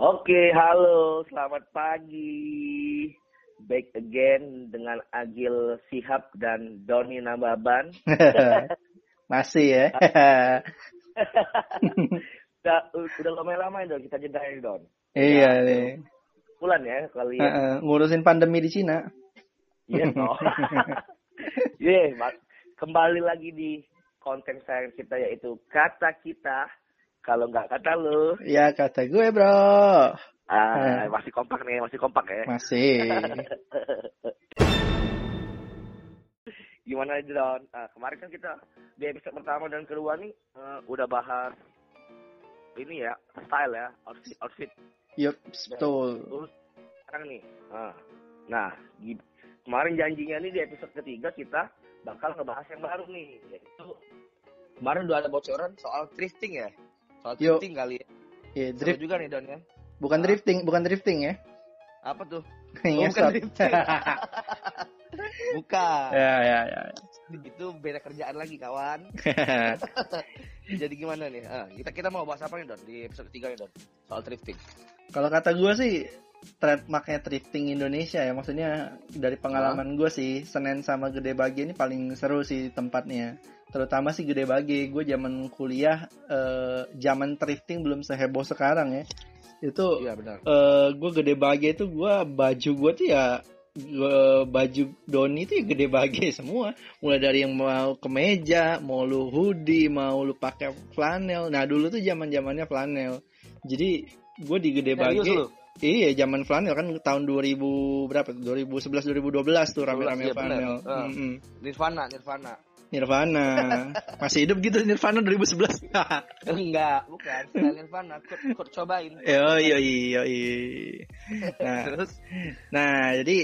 Oke, halo, selamat pagi. Back again dengan Agil Sihab dan Doni Nababan. Masih ya. udah, udah lumayan lama ya, Don. Kita jeda ya, Don. Iya Ya, nih. Bulan ya kali ya. Ngurusin pandemi di Cina. Iya, no. Iya, kembali lagi di konten sayang kita yaitu kata kita. Kalau nggak kata lu, Ya kata gue bro. ah, masih kompak nih, masih kompak ya. Masih. Gimana aja Don? Ah, kemarin kan kita di episode pertama dan kedua nih eh, udah bahas ini ya style ya outfit outfit Yup, betul. terus sekarang nih. Ah, nah kemarin janjinya nih di episode ketiga kita bakal ngebahas yang baru nih yaitu kemarin udah ada bocoran soal thrifting ya soal Yuk. thrifting kali ya. Iya, Seru drift juga nih Don ya. bukan Ah. drifting, bukan drifting ya. Apa tuh? Ngesot. bukan drifting. Bukan. ya, ya, ya. Itu beda kerjaan lagi kawan. Jadi gimana nih? Ah, kita kita mau bahas apa nih Don di episode ketiga nih Don? Soal thrifting. Kalau kata gue sih trademarknya thrifting Indonesia ya. Maksudnya dari pengalaman gue sih Senen sama Gede Bage ini paling seru sih tempatnya. Terutama sih Gede Bage gue zaman kuliah eh, zaman thrifting belum seheboh sekarang ya. Itu benar. eh gue gede bage itu gue baju gue tuh ya gua- baju Doni itu ya gede bage semua. Mulai dari yang mau kemeja mau lu hoodie mau lu pakai flanel. Nah dulu tuh zaman zamannya flanel. Jadi gue di gede bage? Iya zaman flanel kan tahun 2000 berapa 2011 2012 tuh rame-rame 12, iya, flanel bener. Ah. Mm-mm. Nirvana, Nirvana. Nirvana masih hidup gitu Nirvana 2011 Enggak, bukan. Bukan Nirvana. Kurt cobain. Yo yo yo Nah, Terus Nah, jadi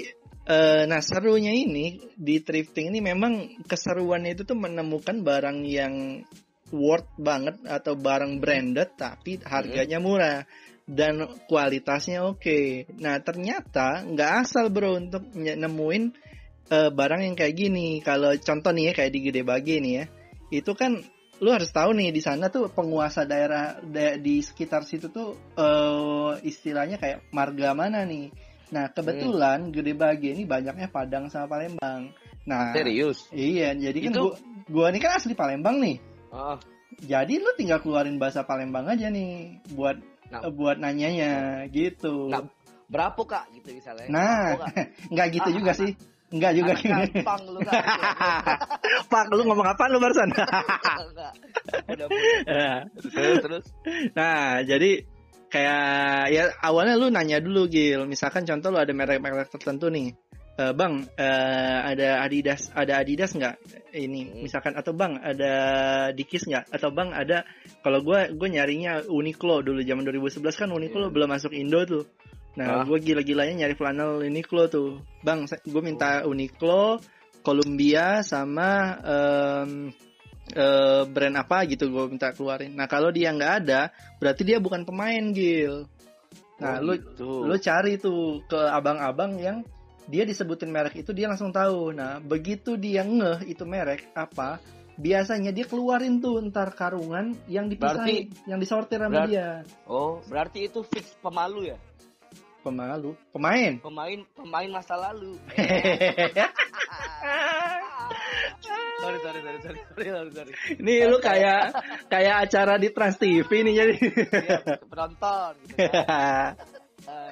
eh, nah serunya ini di thrifting ini memang keseruannya itu tuh menemukan barang yang worth banget atau barang branded tapi harganya murah dan kualitasnya oke. Nah, ternyata nggak asal bro untuk nemuin eh, barang yang kayak gini. Kalau contoh nih ya kayak di Gede Bage nih ya. Itu kan lu harus tahu nih di sana tuh penguasa daerah da- di sekitar situ tuh eh istilahnya kayak marga mana nih. Nah, kebetulan Gede Bage ini banyaknya Padang sama Palembang. Nah, serius. iya, jadi kan Itu- gua, gua ini kan asli Palembang nih. Ah, Jadi lu tinggal keluarin bahasa Palembang aja nih buat Nah. buat nanyanya gitu. Nah, berapa kak gitu misalnya? Nah, Berapa, Kak? nggak gitu juga sih. Nggak juga. Anak gampang lu kan. Pak, lu ngomong apa lu barusan? Enggak. Udah punya. Terus terus. nah, jadi kayak ya awalnya lu nanya dulu Gil. Misalkan contoh lu ada merek-merek tertentu nih. Eh, bang, eh, ada Adidas, ada Adidas nggak? Ini, Hmm. misalkan atau bang ada Dikis nggak? Atau bang ada? Kalau gue gue nyarinya Uniqlo dulu zaman 2011 kan Uniqlo Hmm. belum masuk Indo tuh. Nah, Ah. gue gila-gilanya nyari flanel Uniqlo tuh. Bang, gue minta Uniqlo, Columbia sama em, eh, brand apa gitu gue minta keluarin. Nah, kalau dia nggak ada, berarti dia bukan pemain, Gil. Nah, Oh, lu gitu. lu cari tuh ke abang-abang yang dia disebutin merek itu dia langsung tahu. Nah, begitu dia ngeh itu merek apa, biasanya dia keluarin tuh ntar karungan yang dipisahin, yang disortir sama berarti- dia. Oh, berarti itu fix pemalu ya? Pemalu, pemain. Pemain pemain masa lalu. sorry, sorry, sorry, sorry, sorry, sorry, sorry. Ini lu kayak kayak acara di Trans TV nih jadi. Iya, penonton gitu kan.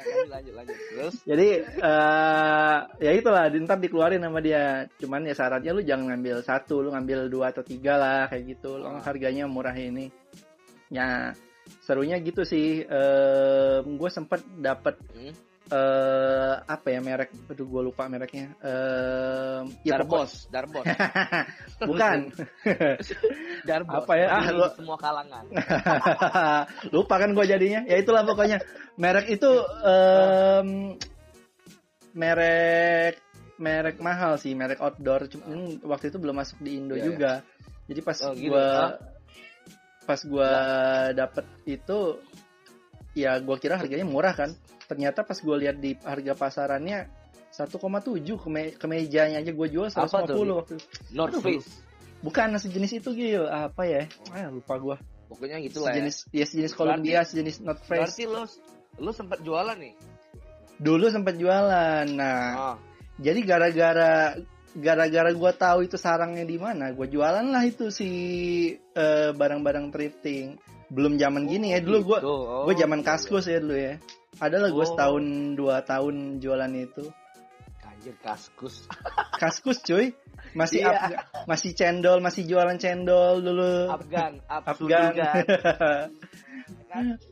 Lanjut, lanjut, lanjut. Terus? Jadi eh ya itulah ntar dikeluarin sama dia. Cuman ya syaratnya lu jangan ngambil satu, lu ngambil dua atau tiga lah kayak gitu. Lu Ah. harganya murah ini. Ya serunya gitu sih. Eh gue sempet dapet Hmm? Eh apa ya merek? Aduh gue lupa mereknya. Eh ya pokok- Darbos, Darbos. bukan. Darbos. Apa ya? Ah, lu- semua kalangan. lupa kan gue jadinya. Ya itulah pokoknya. Merek itu em, merek merek mahal sih, merek outdoor. Cuman waktu itu belum masuk di Indo Iya, juga. Jadi pas Oh, gitu. gua Ah. pas gua dapet itu ya gua kira harganya murah kan. Ternyata pas gua lihat di harga pasarannya 1,7 keme kemejanya aja gue jual 150 waktu itu. North Face. Bukan sejenis itu Gil, apa ya? Ah, lupa gua. Pokoknya gitu lah ya. Sejenis ya sejenis Columbia, sejenis North Face. Berarti lo lu sempat jualan nih. Dulu sempat jualan. Nah, Oh, jadi gara-gara gara-gara gue tahu itu sarangnya di mana, gue jualan lah itu si eh, barang-barang thrifting. Belum zaman gini ya, dulu gue gitu. Oh, gue zaman iya, kaskus ya dulu ya. Adalah gue Oh. setahun dua tahun jualan itu. iya. Anjir kaskus. Kaskus cuy, masih Iya. Afga- masih cendol, masih jualan cendol dulu. Afgan, Afgan.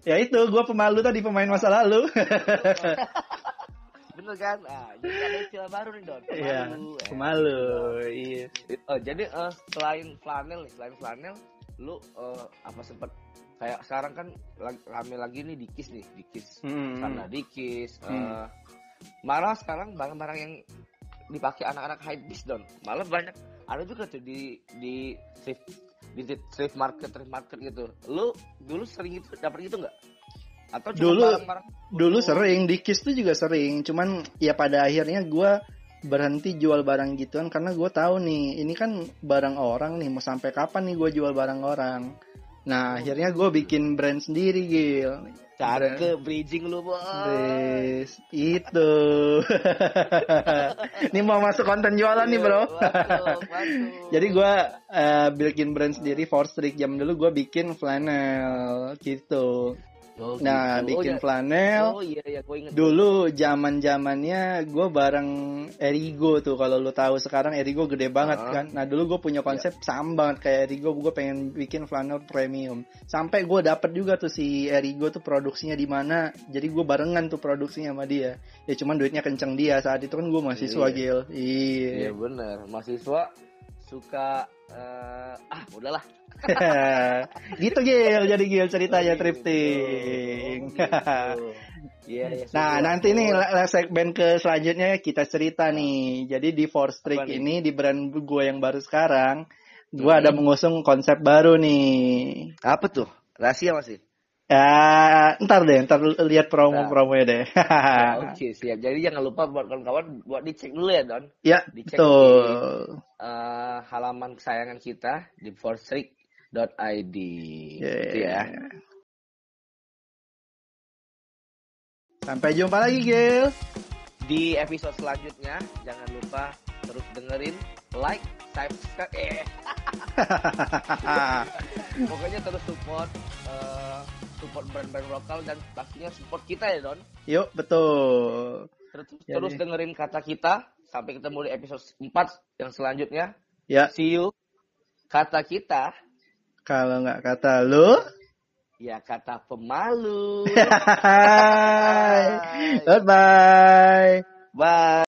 ya itu, gue pemalu tadi pemain masa lalu. Bener kan? Ah, jadi ada istilah baru nih Don. Iya, Pemalu, eh. pemalu. Iya. Oh, jadi eh, selain flanel nih, selain flanel, lu eh, apa sempet kayak sekarang kan lagi, rame lagi nih dikis nih, dikis. Hmm. Sana dikis. Hmm. malah sekarang barang-barang yang dipakai anak-anak high beast Don. Malah banyak ada juga tuh di di thrift di thrift market thrift market gitu. Lu dulu sering itu dapat gitu nggak? Atau Dulu- barang-barang Dulu Oh. sering, di Kiss tuh juga sering. Cuman ya pada akhirnya gue berhenti jual barang gituan karena gue tahu nih, ini kan barang orang nih, mau sampai kapan nih gue jual barang orang. Nah, akhirnya gue bikin brand sendiri, Gil. Cakep bridging lu, Bos. Des, itu. ini mau masuk konten jualan nih, bro. Waduh, waduh. Jadi gue eh, bikin brand sendiri for streak jam dulu gue bikin flannel gitu. Oh, Nah, gitu. bikin oh, ya. flannel. Oh iya iya gue inget. Dulu zaman zamannya gue bareng Erigo tuh kalau lu tahu sekarang Erigo gede banget Ah. kan. Nah dulu gue punya konsep sama banget kayak Erigo gue pengen bikin flannel premium. Sampai gue dapet juga tuh si Erigo tuh produksinya di mana. Jadi gue barengan tuh produksinya sama dia. Ya cuman duitnya kenceng dia saat itu kan gue mahasiswa Iya. Gil. Iya Iya. bener. Mahasiswa suka eh, ah udahlah. gitu Gil jadi Gil ceritanya Oh, thrifting. gitu. Iya iya. Nah, nanti nih le- le- segmen ke selanjutnya kita cerita nih. Jadi di Force Streak nih? ini di brand gue yang baru sekarang, gue Hmm. ada mengusung konsep baru nih. apa tuh? Rahasia masih. Ya, ntar deh, ntar lihat promo-promonya deh. Oke siap. Jadi jangan lupa buat kawan-kawan buat dicek dulu ya Don. ya, Dicek betul. Eh, halaman kesayangan kita di forstreak.id. Yeah. Gitu ya. Sampai jumpa lagi, Gil. Di episode selanjutnya jangan lupa terus dengerin, like, subscribe, eh, pokoknya terus support support brand-brand lokal dan pastinya support kita ya Don. Yuk, betul. Terus, Jadi- terus dengerin kata kita sampai ketemu di episode 4 yang selanjutnya. Ya, See you. Kata kita kalau nggak kata lu, ya kata pemalu. Bye. Goodbye. Bye.